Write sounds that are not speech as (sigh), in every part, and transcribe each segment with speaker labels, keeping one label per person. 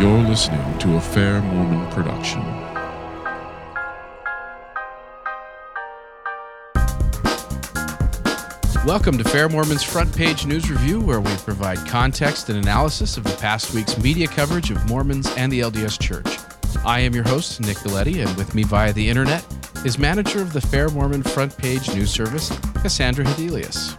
Speaker 1: You're listening to a Fair Mormon production.
Speaker 2: Welcome to Fair Mormon's Front Page News Review, where we provide context and analysis of the past week's media coverage of Mormons and the LDS Church. I am your host, Nick Galieti, and with me via the internet is manager of the Fair Mormon Front Page News Service, Cassandra Hedelius.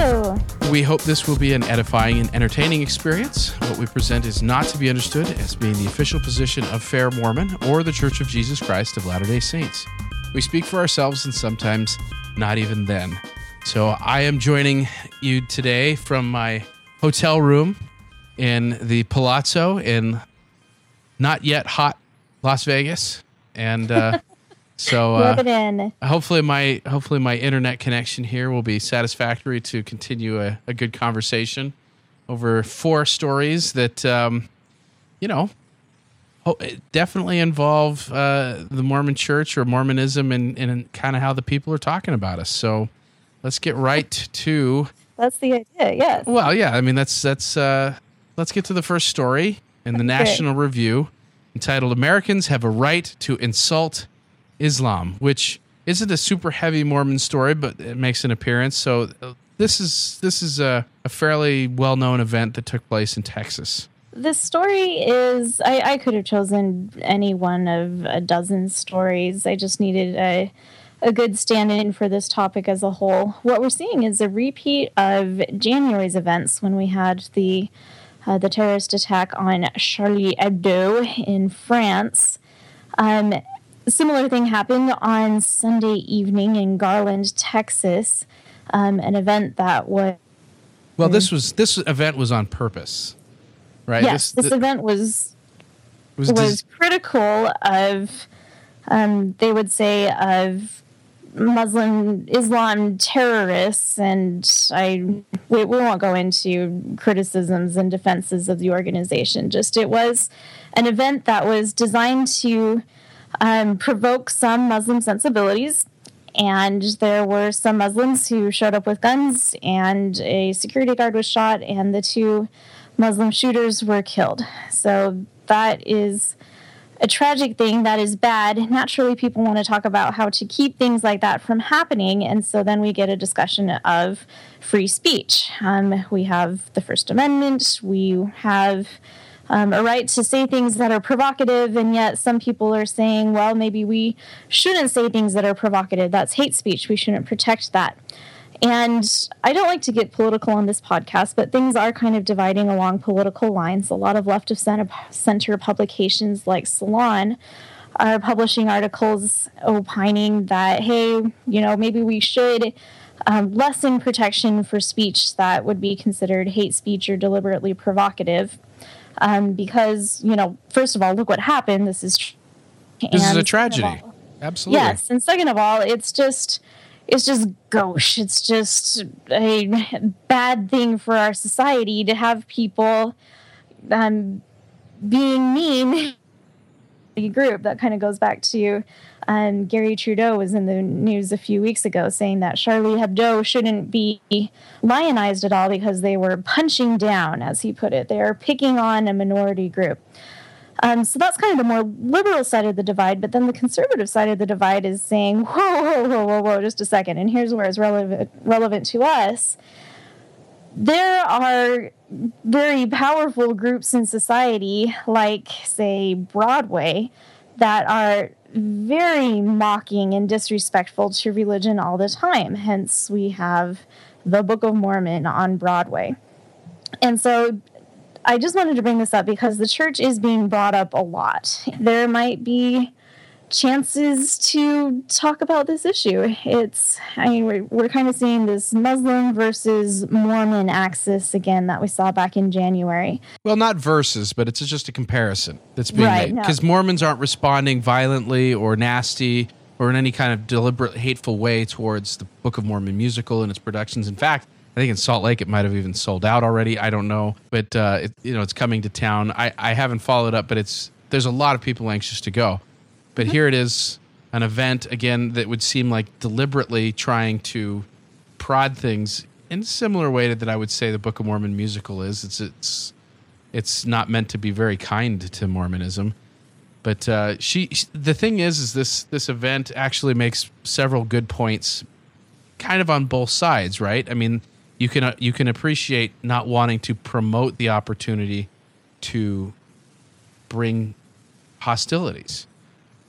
Speaker 3: Hello.
Speaker 2: We hope this will be an edifying and entertaining experience. What we present is not to be understood as being the official position of Fair Mormon or the Church of Jesus Christ of Latter day Saints. We speak for ourselves and sometimes not even then. So I am joining you today from my hotel room in the Palazzo in not yet hot Las Vegas. And uh, (laughs) so uh,
Speaker 3: Rub it in.
Speaker 2: hopefully my hopefully my internet connection here will be satisfactory to continue a, a good conversation over four stories that um, you know definitely involve uh, the Mormon Church or Mormonism and, and kind of how the people are talking about us. So let's get right to
Speaker 3: That's the idea. Yes.
Speaker 2: well, yeah. I mean, that's that's. Uh, let's get to the first story in the National Review, entitled "Americans Have a Right to Insult Islam," which isn't a super heavy Mormon story, but it makes an appearance. So uh, this is this is a, a fairly well known event that took place in Texas.
Speaker 3: This story is. I, I could have chosen any one of a dozen stories. I just needed a a good stand-in for this topic as a whole. What we're seeing is a repeat of January's events when we had the uh, the terrorist attack on Charlie Hebdo in France. Um, similar thing happened on Sunday evening in Garland, Texas. Um, an event that was
Speaker 2: Well, this was this event was on purpose, right?
Speaker 3: yes, this,
Speaker 2: th-
Speaker 3: event was
Speaker 2: was,
Speaker 3: was
Speaker 2: des-
Speaker 3: critical of, um, they would say, of Muslim Islam terrorists, and I we, we won't go into criticisms and defenses of the organization. Just it was an event that was designed to um, provoke some Muslim sensibilities. And there were some Muslims who showed up with guns, and a security guard was shot, and the two Muslim shooters were killed. So that is a tragic thing that is bad. Naturally, people want to talk about how to keep things like that from happening. And so then we get a discussion of free speech. Um, we have the First Amendment, we have um, a right to say things that are provocative, and yet some people are saying, well, maybe we shouldn't say things that are provocative. That's hate speech. We shouldn't protect that. And I don't like to get political on this podcast, but things are kind of dividing along political lines. A lot of left of center, publications like Salon are publishing articles opining that, hey, you know, maybe we should um, lessen protection for speech that would be considered hate speech or deliberately provocative. Um, because, you know, first of all, look what happened. This is. Tr-
Speaker 2: this is a tragedy.
Speaker 3: all-
Speaker 2: Absolutely.
Speaker 3: Yes, and second of all, it's just it's just gauche. It's just a bad thing for our society to have people um, being mean. (laughs) A group that kind of goes back to um, Garry Trudeau was in the news a few weeks ago saying that Charlie Hebdo shouldn't be lionized at all because they were punching down, as he put it. They are picking on a minority group. Um, so that's kind of the more liberal side of the divide. But then the conservative side of the divide is saying, (laughs) whoa, whoa, whoa, whoa, whoa, just a second. And here's where it's relevant, relevant to us. There are very powerful groups in society, like, say, Broadway, that are very mocking and disrespectful to religion all the time. Hence, we have the Book of Mormon on Broadway. And so I just wanted to bring this up because the church is being brought up a lot. There might be chances to talk about this issue. It's, I mean, we're, we're kind of seeing this Muslim versus Mormon axis again that we saw back in January.
Speaker 2: Well, not versus, but it's just a comparison that's being
Speaker 3: Right,
Speaker 2: made
Speaker 3: no.
Speaker 2: because Mormons aren't responding violently or nasty or in any kind of deliberate hateful way towards the Book of Mormon musical and its productions. In fact, I think in Salt Lake it might have even sold out already. I don't know, but uh, it, you know it's coming to town. I, I haven't followed up, but it's there's a lot of people anxious to go. But here it is, an event again that would seem like deliberately trying to prod things in a similar way that I would say the Book of Mormon musical is. It's it's it's not meant to be very kind to Mormonism. But uh, she, the thing is, is this this event actually makes several good points, kind of on both sides, right? I mean, you can uh, you can appreciate not wanting to promote the opportunity to bring hostilities,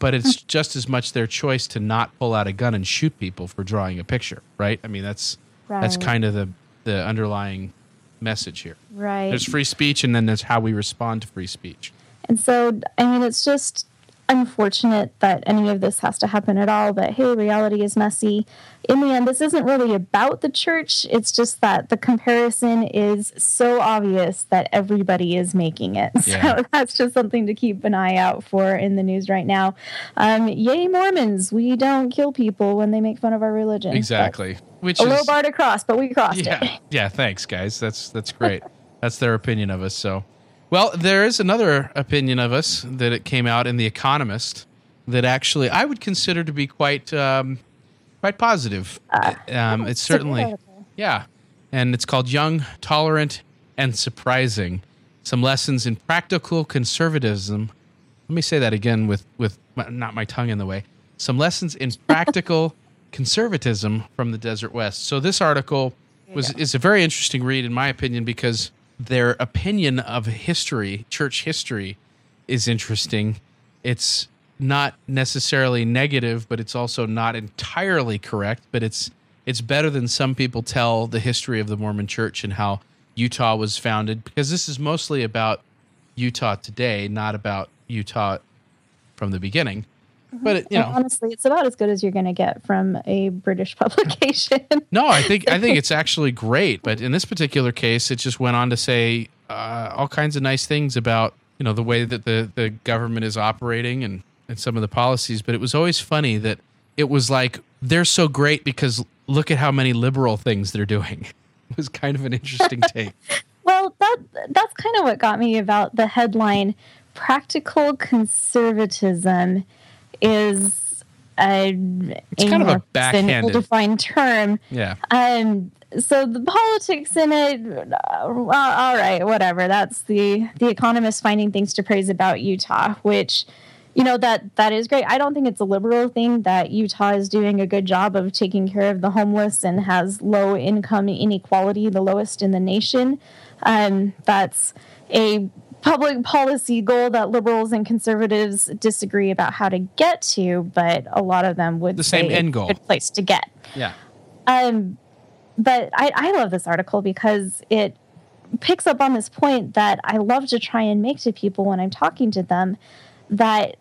Speaker 2: but it's hmm. just as much their choice to not pull out a gun and shoot people for drawing a picture, right? I mean, that's that's kind of the the underlying message here.
Speaker 3: Right.
Speaker 2: There's free speech, and then there's how we respond to free speech.
Speaker 3: And so, I mean, it's just unfortunate that any of this has to happen at all. But hey, reality is messy. In the end, this isn't really about the church. It's just that the comparison is so obvious that everybody is making it. (laughs)
Speaker 2: Yeah.
Speaker 3: So that's just something to keep an eye out for in the news right now. Um, yay, Mormons! We don't kill people when they make fun of our religion.
Speaker 2: Exactly. Which
Speaker 3: But A low bar to cross, but we crossed
Speaker 2: yeah,
Speaker 3: it. (laughs)
Speaker 2: yeah. Thanks, guys. That's that's great. that's their opinion of us. So, well, there is another opinion of us that it came out in the Economist that actually I would consider to be quite um, quite positive. um, it's
Speaker 3: It's a good
Speaker 2: certainly yeah, and it's called "Young, Tolerant, and Surprising: Some Lessons in Practical Conservatism." Let me say that again with with my, not my tongue in the way. Some lessons in (laughs) practical conservatism from the Desert West. So this article was is a very interesting read in my opinion because their opinion of history, church history, is interesting. It's not necessarily negative, but it's also not entirely correct. But it's it's better than some people tell the history of the Mormon Church and how Utah was founded because this is mostly about Utah today, not about Utah from the beginning. But it, you
Speaker 3: And honestly, it's about as good as you're going to get from a British (laughs) publication. (laughs)
Speaker 2: no, I think I think it's actually great. But in this particular case, it just went on to say uh, all kinds of nice things about you know the way that the the government is operating and and some of the policies. But it was always funny that it was like they're so great because look at how many liberal things they're doing. (laughs) It was kind of an interesting take.
Speaker 3: Well, that that's kind of what got me about the headline. Practical conservatism is a,
Speaker 2: It's kind of a backhanded-
Speaker 3: defined term.
Speaker 2: Yeah.
Speaker 3: Um, so the politics in it, uh, well, all right, whatever. That's the the economist finding things to praise about Utah, which you know that that is great. I don't think it's a liberal thing that Utah is doing a good job of taking care of the homeless and has low income inequality, the lowest in the nation. Um, that's a public policy goal that liberals and conservatives disagree about how to get to, but a lot of them would
Speaker 2: The same end goal.
Speaker 3: good place to get.
Speaker 2: Yeah.
Speaker 3: Um, but I, I love this article because it picks up on this point that I love to try and make to people when I'm talking to them that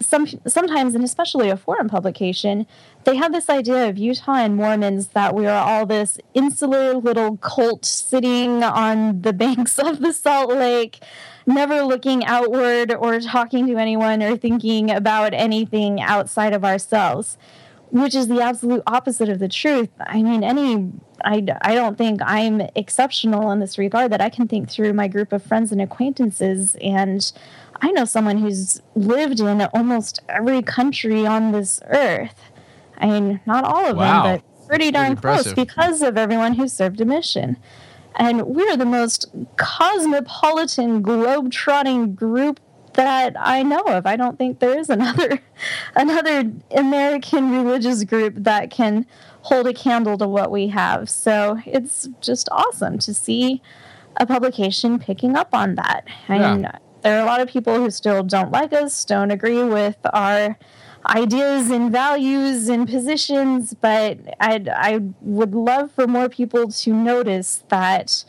Speaker 3: some sometimes and especially a foreign publication they have this idea of Utah and Mormons that we are all this insular little cult sitting on the (laughs) banks of the Salt Lake never looking outward or talking to anyone or thinking about anything outside of ourselves which is the absolute opposite of the truth. I mean, any, I, I don't think I'm exceptional in this regard that I can think through my group of friends and acquaintances. And I know someone who's lived in almost every country on this earth. I mean, not all of
Speaker 2: Wow.
Speaker 3: them, but pretty darn close because of everyone who served a mission. And we're the most cosmopolitan, globe-trotting group that I know of. I don't think there is another (laughs) another American religious group that can hold a candle to what we have. So it's just awesome to see a publication picking up on that. And
Speaker 2: Yeah.
Speaker 3: there are a lot of people who still don't like us, don't agree with our ideas and values and positions, but I'd, I would love for more people to notice that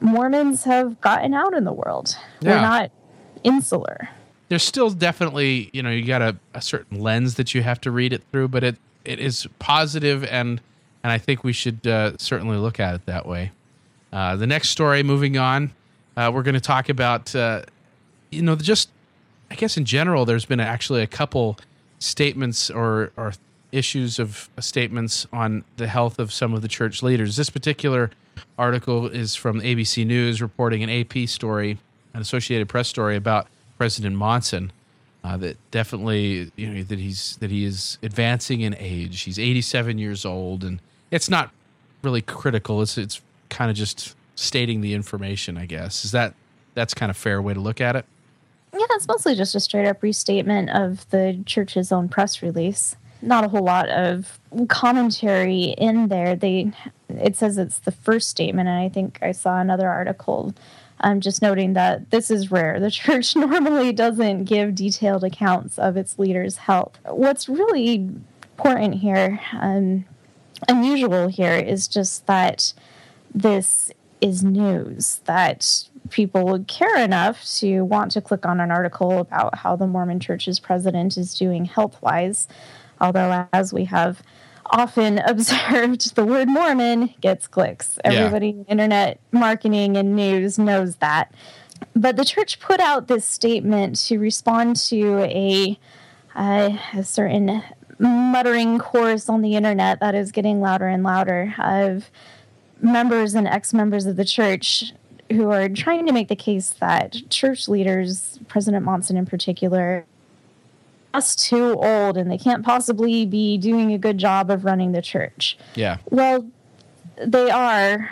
Speaker 3: Mormons have gotten out in the world.
Speaker 2: Yeah.
Speaker 3: We're not insular.
Speaker 2: there's still definitely you know you got a, a certain lens that you have to read it through but it it is positive and and i think we should uh, certainly look at it that way uh, the next story moving on uh, we're going to talk about uh, you know just i guess in general there's been actually a couple statements or or issues of statements on the health of some of the church leaders. This particular article is from abc news reporting an ap story an associated press story about president monson uh, that definitely you know that he's that he is advancing in age. He's 87 years old and it's not really critical. It's it's kind of just stating the information i guess. Is that that's kind of fair way to look at it.
Speaker 3: Yeah, it's mostly just a straight up restatement of the church's own press release. Not a whole lot of commentary in there. They it says it's the first statement, and I think I saw another article um, just noting that this is rare. The (laughs) church normally doesn't give detailed accounts of its leaders' health. What's really important here, um, unusual here, is just that this is news that people would care enough to want to click on an article about how the Mormon Church's president is doing health wise. Although, as we have often (laughs) observed, the word Mormon gets clicks. Everybody yeah. in internet marketing and news knows that. But the church put out this statement to respond to a, uh, a certain muttering chorus on the internet that is getting louder and louder of members and ex members of the church who are trying to make the case that church leaders, President Monson in particular, just too old and they can't possibly be doing a good job of running the church.
Speaker 2: Yeah.
Speaker 3: Well, they are.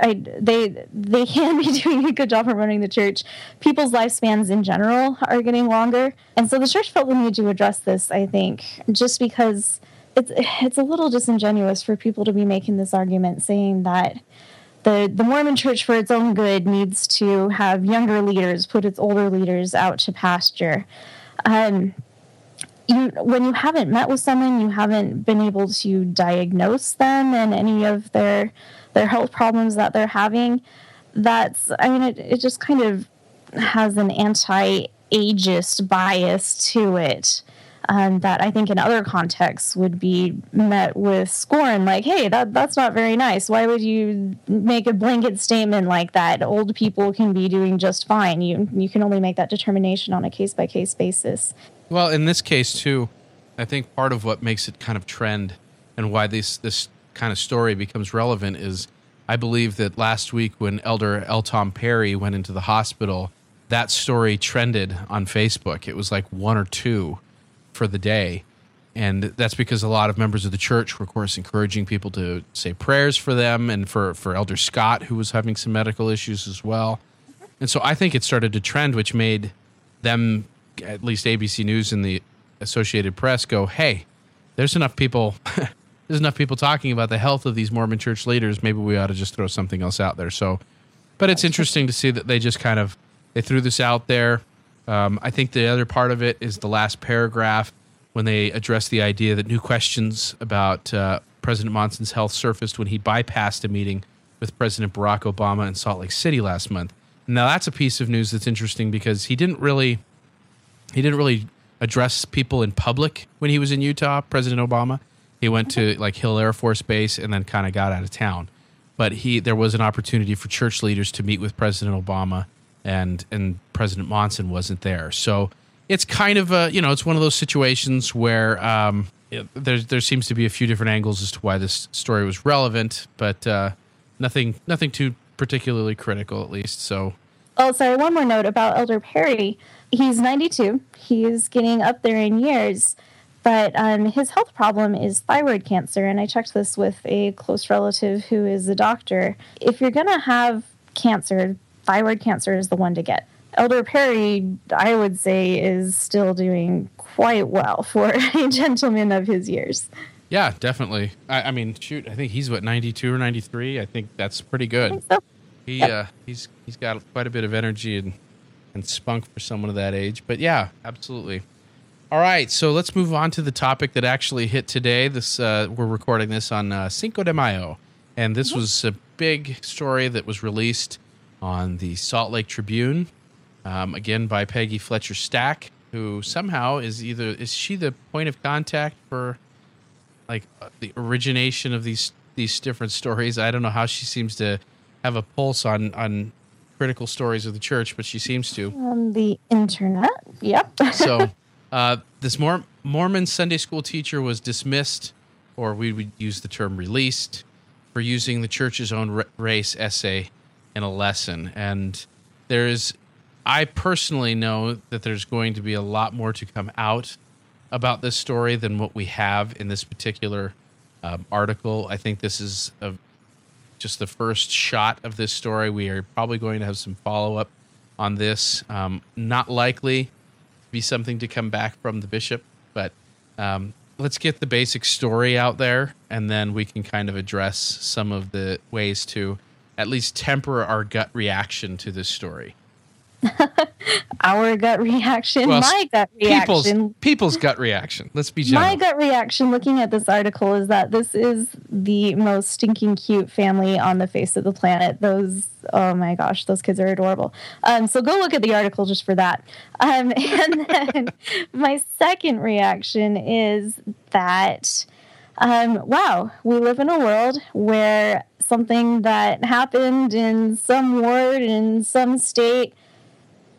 Speaker 3: I, they they can be (laughs) doing a good job of running the church. People's lifespans in general are getting longer, and so the church felt the need to address this. I think just because it's it's a little disingenuous for people to be making this argument, saying that the the Mormon Church, for its own good, needs to have younger leaders put its older leaders out to pasture. Um, you when you haven't met with someone, you haven't been able to diagnose them and any of their their health problems that they're having. That's I mean, it, it just kind of has an anti-ageist bias to it um, that I think in other contexts would be met with scorn, like, "Hey, that that's not very nice. Why would you make a blanket statement like that? Old people can be doing just fine. You you can only make that determination on a case by case basis."
Speaker 2: Well, in this case too, I think part of what makes it kind of trend and why this this kind of story becomes relevant is I believe that last week when Elder L. Tom Perry went into the hospital, that story trended on Facebook. It was like one or two for the day. And that's because a lot of members of the church were, of course, encouraging people to say prayers for them and for, for Elder Scott, who was having some medical issues as well. And so I think it started to trend, which made them, at least ABC News and the Associated Press, go, hey, there's enough people. (laughs) there's enough people talking about the health of these Mormon church leaders. Maybe we ought to just throw something else out there. So, but it's interesting to see that they just kind of they threw this out there. Um, I think the other part of it is the last paragraph when they address the idea that new questions about uh, President Monson's health surfaced when he bypassed a meeting with President Barack Obama in Salt Lake City last month. Now that's a piece of news that's interesting because he didn't really he didn't really address people in public when he was in Utah, President Obama. He went to like Hill Air Force Base and then kind of got out of town. But he there was an opportunity for church leaders to meet with President Obama and and President Monson wasn't there. So it's kind of a you know it's one of those situations where um, there there seems to be a few different angles as to why this story was relevant, but uh, nothing nothing too particularly critical at least. So.
Speaker 3: Oh, sorry. One more note about Elder Perry. He's 92. He's getting up there in years, but um, his health problem is thyroid cancer. And I checked this with a close relative who is a doctor. If you're going to have cancer, thyroid cancer is the one to get. Elder Perry, I would say, is still doing quite well for (laughs) a gentleman of his years.
Speaker 2: Yeah, definitely. I, I, mean, shoot, I think he's what ninety two or ninety three. I think that's pretty good. So. He yep. uh, he's he's got quite a bit of energy and and spunk for someone of that age. But yeah, absolutely. All right, so let's move on to the topic that actually hit today. This uh, we're recording this on uh, Cinco de Mayo, and this mm-hmm. was a big story that was released on the Salt Lake Tribune, um, again by Peggy Fletcher Stack, who somehow is either is she the point of contact for like uh, the origination of these these different stories. I don't know how she seems to have a pulse on on critical stories of the church, but she seems to
Speaker 3: on the internet. Yep. (laughs)
Speaker 2: so, uh, this Mor- Mormon Sunday school teacher was dismissed, or we would use the term released, for using the church's own race essay in a lesson. And there's, I personally know that there's going to be a lot more to come out about this story than what we have in this particular um, article. I think this is a, just the first shot of this story. We are probably going to have some follow up on this. Um, not likely to be something to come back from the bishop, but um, let's get the basic story out there, and then we can kind of address some of the ways to at least temper our gut reaction to this story. (laughs)
Speaker 3: Our gut reaction,
Speaker 2: Well,
Speaker 3: my gut
Speaker 2: People's
Speaker 3: reaction,
Speaker 2: people's gut reaction. Let's be general.
Speaker 3: my gut reaction looking at this article is that this is the most stinking cute family on the face of the planet. Those, oh my gosh, those kids are adorable. Um, so go look at the article just for that. Um, (laughs) and then my second reaction is that, um, wow, we live in a world where something that happened in some ward in some state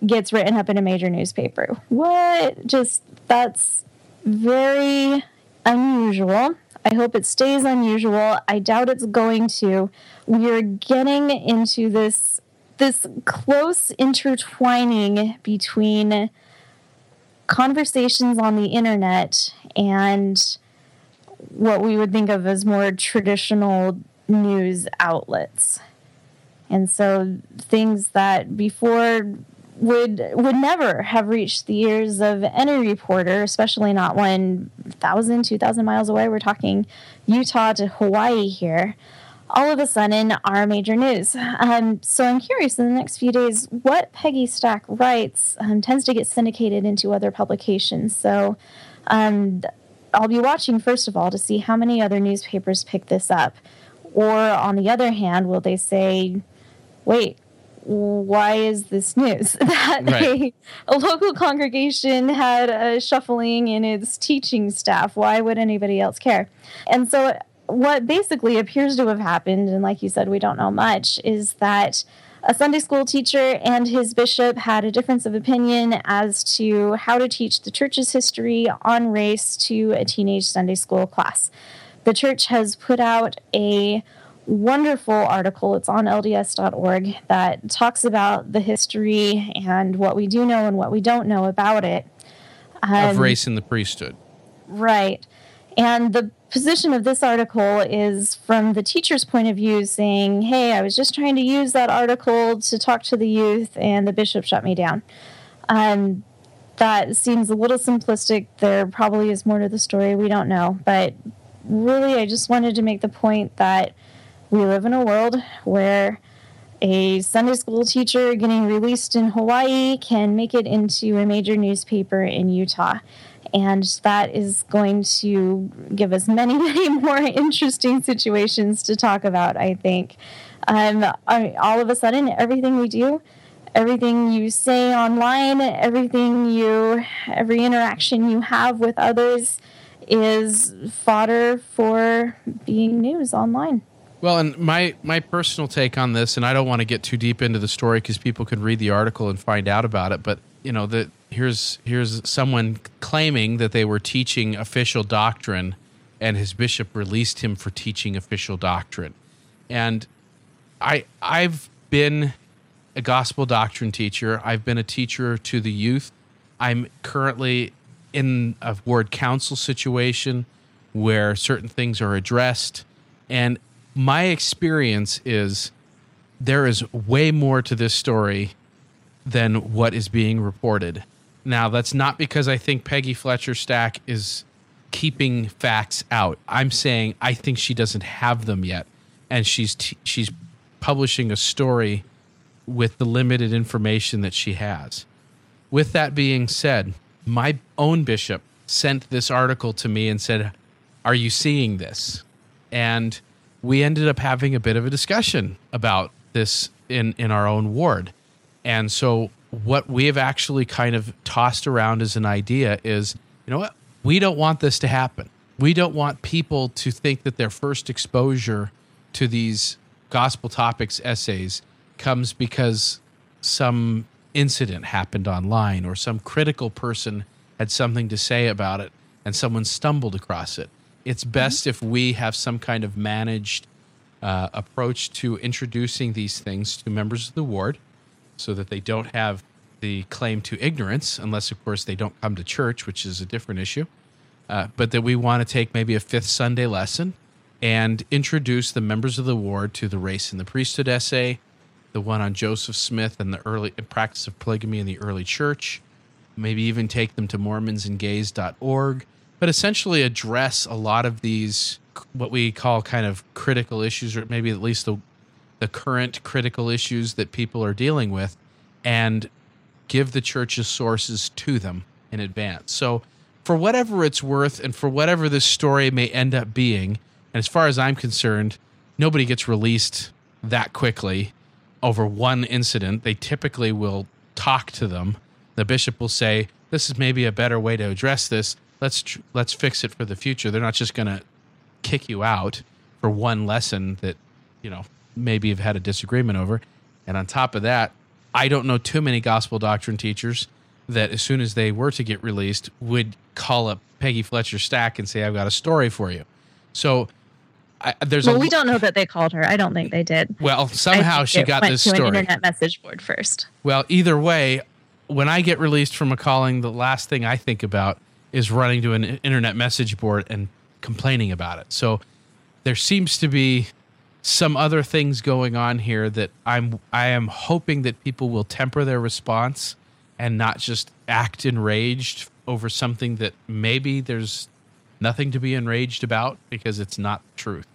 Speaker 3: gets written up in a major newspaper. What? Just that's very unusual. I hope it stays unusual. I doubt it's going to. We're getting into this this close intertwining between conversations on the internet and what we would think of as more traditional news outlets. And so things that before would would never have reached the ears of any reporter, especially not 1,000, 2,000 miles away. We're talking Utah to Hawaii here. All of a sudden, are major news. Um, so I'm curious in the next few days what Peggy Stack writes um, tends to get syndicated into other publications. So um, I'll be watching first of all to see how many other newspapers pick this up. Or on the other hand, will they say, wait, why is this news (laughs) that
Speaker 2: Right.
Speaker 3: a, a local congregation had a shuffling in its teaching staff? Why would anybody else care? And so, what basically appears to have happened, and like you said, we don't know much, is that a Sunday school teacher and his bishop had a difference of opinion as to how to teach the church's history on race to a teenage Sunday school class. The church has put out a wonderful article. It's on LDS.org that talks about the history and what we do know and what we don't know about it.
Speaker 2: of
Speaker 3: Um,
Speaker 2: race in the priesthood.
Speaker 3: Right. And the position of this article is from the teacher's point of view saying, hey, I was just trying to use that article to talk to the youth, and the bishop shut me down. Um, that seems a little simplistic. There probably is more to the story. We don't know. But really, I just wanted to make the point that we live in a world where a Sunday school teacher getting released in Hawaii can make it into a major newspaper in Utah. And that is going to give us many, (laughs) many more interesting situations to talk about, I think. Um, all of a sudden, everything we do, everything you say online, everything you, every interaction you have with others is fodder for being news online.
Speaker 2: Well, and my my personal take on this, and I don't want to get too deep into the story because people can read the article and find out about it. But you know, that here's here's someone claiming that they were teaching official doctrine, and his bishop released him for teaching official doctrine. And I I've been a gospel doctrine teacher. I've been a teacher to the youth. I'm currently in a ward council situation where certain things are addressed. And my experience is there is way more to this story than what is being reported. Now, that's not because I think Peggy Fletcher Stack is keeping facts out. I'm saying I think she doesn't have them yet, and she's t- she's publishing a story with the limited information that she has. With that being said, my own bishop sent this article to me and said, "Are you seeing this?" And we ended up having a bit of a discussion about this in in our own ward. And so what we have actually kind of tossed around as an idea is, you know what? We don't want this to happen. We don't want people to think that their first exposure to these gospel topics essays comes because some incident happened online or some critical person had something to say about it and someone stumbled across it. It's best if we have some kind of managed uh, approach to introducing these things to members of the ward so that they don't have the claim to ignorance, unless, of course, they don't come to church, which is a different issue. Uh, but that we want to take maybe a fifth Sunday lesson and introduce the members of the ward to the race and the priesthood essay the one on Joseph Smith and the early practice of polygamy in the early church. Maybe even take them to mormonsandgays.org, but essentially address a lot of these what we call kind of critical issues, or maybe at least the the current critical issues that people are dealing with, and give the church's sources to them in advance. So, for whatever it's worth, and for whatever this story may end up being, and as far as I'm concerned, nobody gets released that quickly over one incident. They typically will talk to them. The bishop will say, "This is maybe a better way to address this. Let's tr- let's fix it for the future." They're not just going to kick you out for one lesson that you know maybe you've had a disagreement over. And on top of that, I don't know too many gospel doctrine teachers that as soon as they were to get released would call up Peggy Fletcher Stack and say, "I've got a story for you." So I, there's
Speaker 3: well,
Speaker 2: a
Speaker 3: we don't know that they called her. I don't think they did.
Speaker 2: well somehow she got this
Speaker 3: to
Speaker 2: story.
Speaker 3: an internet message board first.
Speaker 2: Well, either way, when I get released from a calling, the last thing I think about is running to an internet message board and complaining about it. So there seems to be some other things going on here that I'm I am hoping that people will temper their response and not just act enraged over something that maybe there's nothing to be enraged about because it's not the truth.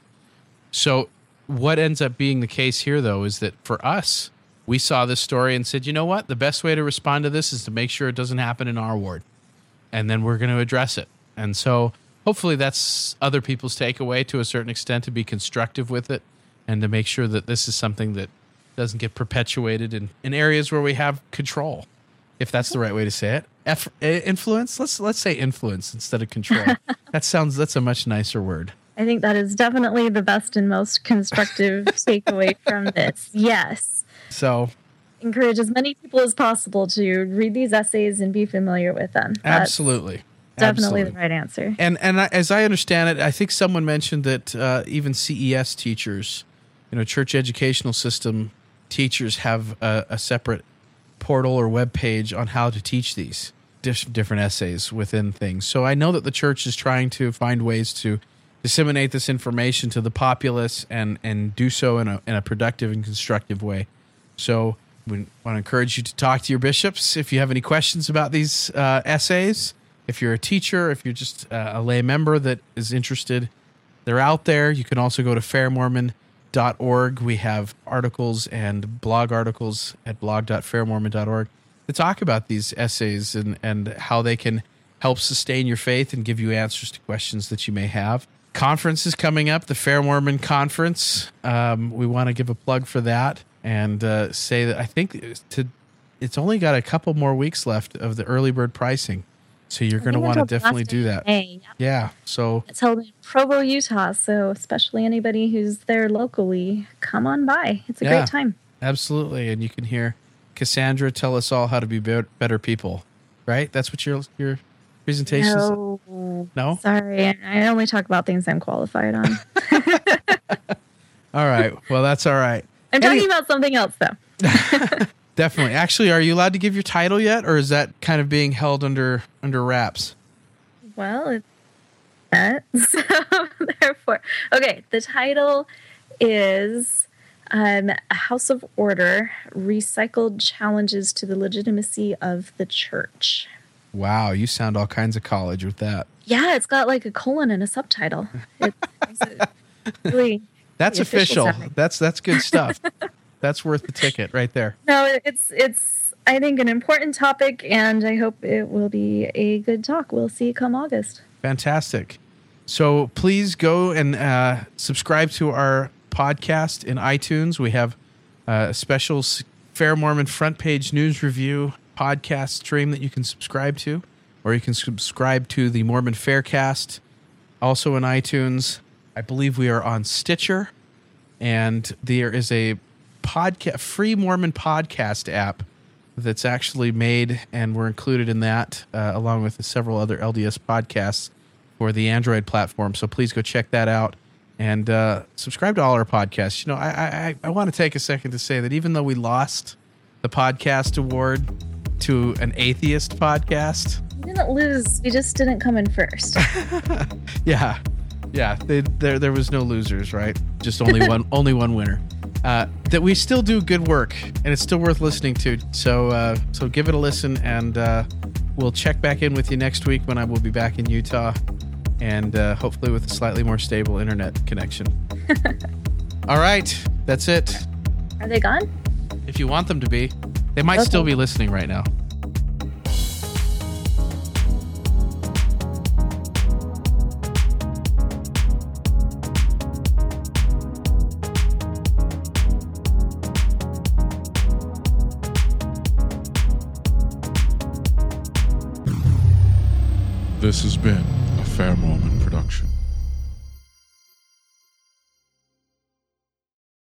Speaker 2: So, what ends up being the case here, though, is that for us, we saw this story and said, you know what? The best way to respond to this is to make sure it doesn't happen in our ward. And then we're going to address it. And so, hopefully, that's other people's takeaway to a certain extent to be constructive with it and to make sure that this is something that doesn't get perpetuated in, in areas where we have control, if that's the right way to say it. F, eh, influence? Let's let's say influence instead of control. (laughs) that sounds that's a much nicer word.
Speaker 3: I think that is definitely the best and most constructive (laughs) takeaway from this. Yes.
Speaker 2: So
Speaker 3: Encourage as many people as possible to read these essays and be familiar with them. That's
Speaker 2: Absolutely.
Speaker 3: Definitely
Speaker 2: Absolutely.
Speaker 3: the right answer.
Speaker 2: And and I, as I understand it, I think someone mentioned that uh, even CES teachers, you know, church educational system teachers have a, a separate portal or web page on how to teach these different essays within things. So I know that the church is trying to find ways to disseminate this information to the populace and and do so in a in a productive and constructive way. So we want to encourage you to talk to your bishops if you have any questions about these uh, essays. If you're a teacher, if you're just uh, a lay member that is interested, they're out there. You can also go to fairmormon.org. We have articles and blog articles at blog.fairmormon.org to talk about these essays and, and how they can help sustain your faith and give you answers to questions that you may have. Conference is coming up, the Fair Mormon Conference. Um, we want to give a plug for that and uh, say that I think to it's only got a couple more weeks left of the early bird pricing. So you're going to want to definitely do that.
Speaker 3: May.
Speaker 2: Yeah. So
Speaker 3: It's held in Provo, Utah. So, especially anybody who's there locally, come on by. It's a
Speaker 2: Yeah.
Speaker 3: great time.
Speaker 2: absolutely. And you can hear Cassandra tell us all how to be be- better people, right? That's what your, your presentation is.
Speaker 3: No.
Speaker 2: No?
Speaker 3: Sorry. I only talk about things I'm qualified on. (laughs)
Speaker 2: All right. Well, that's all right.
Speaker 3: I'm
Speaker 2: Any-
Speaker 3: talking about something else, though. (laughs)
Speaker 2: Definitely. Actually, are you allowed to give your title yet, or is that kind of being held under under wraps?
Speaker 3: Well, it's that. (laughs) So, therefore, okay, the title is um, A House of Order Recycled Challenges to the Legitimacy of the Church.
Speaker 2: Wow, you sound all kinds of college with that.
Speaker 3: Yeah, it's got like a colon and a subtitle. It makes it (laughs) really.
Speaker 2: That's
Speaker 3: official
Speaker 2: official. That's that's good stuff. (laughs) that's worth the ticket right there. (laughs)
Speaker 3: No, it's it's I think an important topic, and I hope it will be a good talk. We'll see you come August.
Speaker 2: Fantastic. So please go and uh, subscribe to our podcast in iTunes. We have uh, a special Fair Mormon front page news review podcast stream that you can subscribe to, or you can subscribe to the Mormon Faircast, also in iTunes. I believe we are on Stitcher, and there is a podcast, free Mormon podcast app that's actually made, and we're included in that, uh, along with several other LDS podcasts for the Android platform. So please go check that out and uh, subscribe to all our podcasts. You know, I I, I want to take a second to say that even though we lost the podcast award to an atheist podcast,
Speaker 3: We didn't lose. We just didn't come in first. (laughs)
Speaker 2: yeah, yeah, they, there there was no losers, right? Just only (laughs) one only one winner. Uh, that we still do good work and it's still worth listening to. So, uh, so give it a listen, and uh, we'll check back in with you next week when I will be back in Utah, and uh, hopefully with a slightly more stable internet connection. (laughs) All right, that's it.
Speaker 3: Are they gone?
Speaker 2: If you want them to be, they might
Speaker 3: Okay.
Speaker 2: still be listening right now.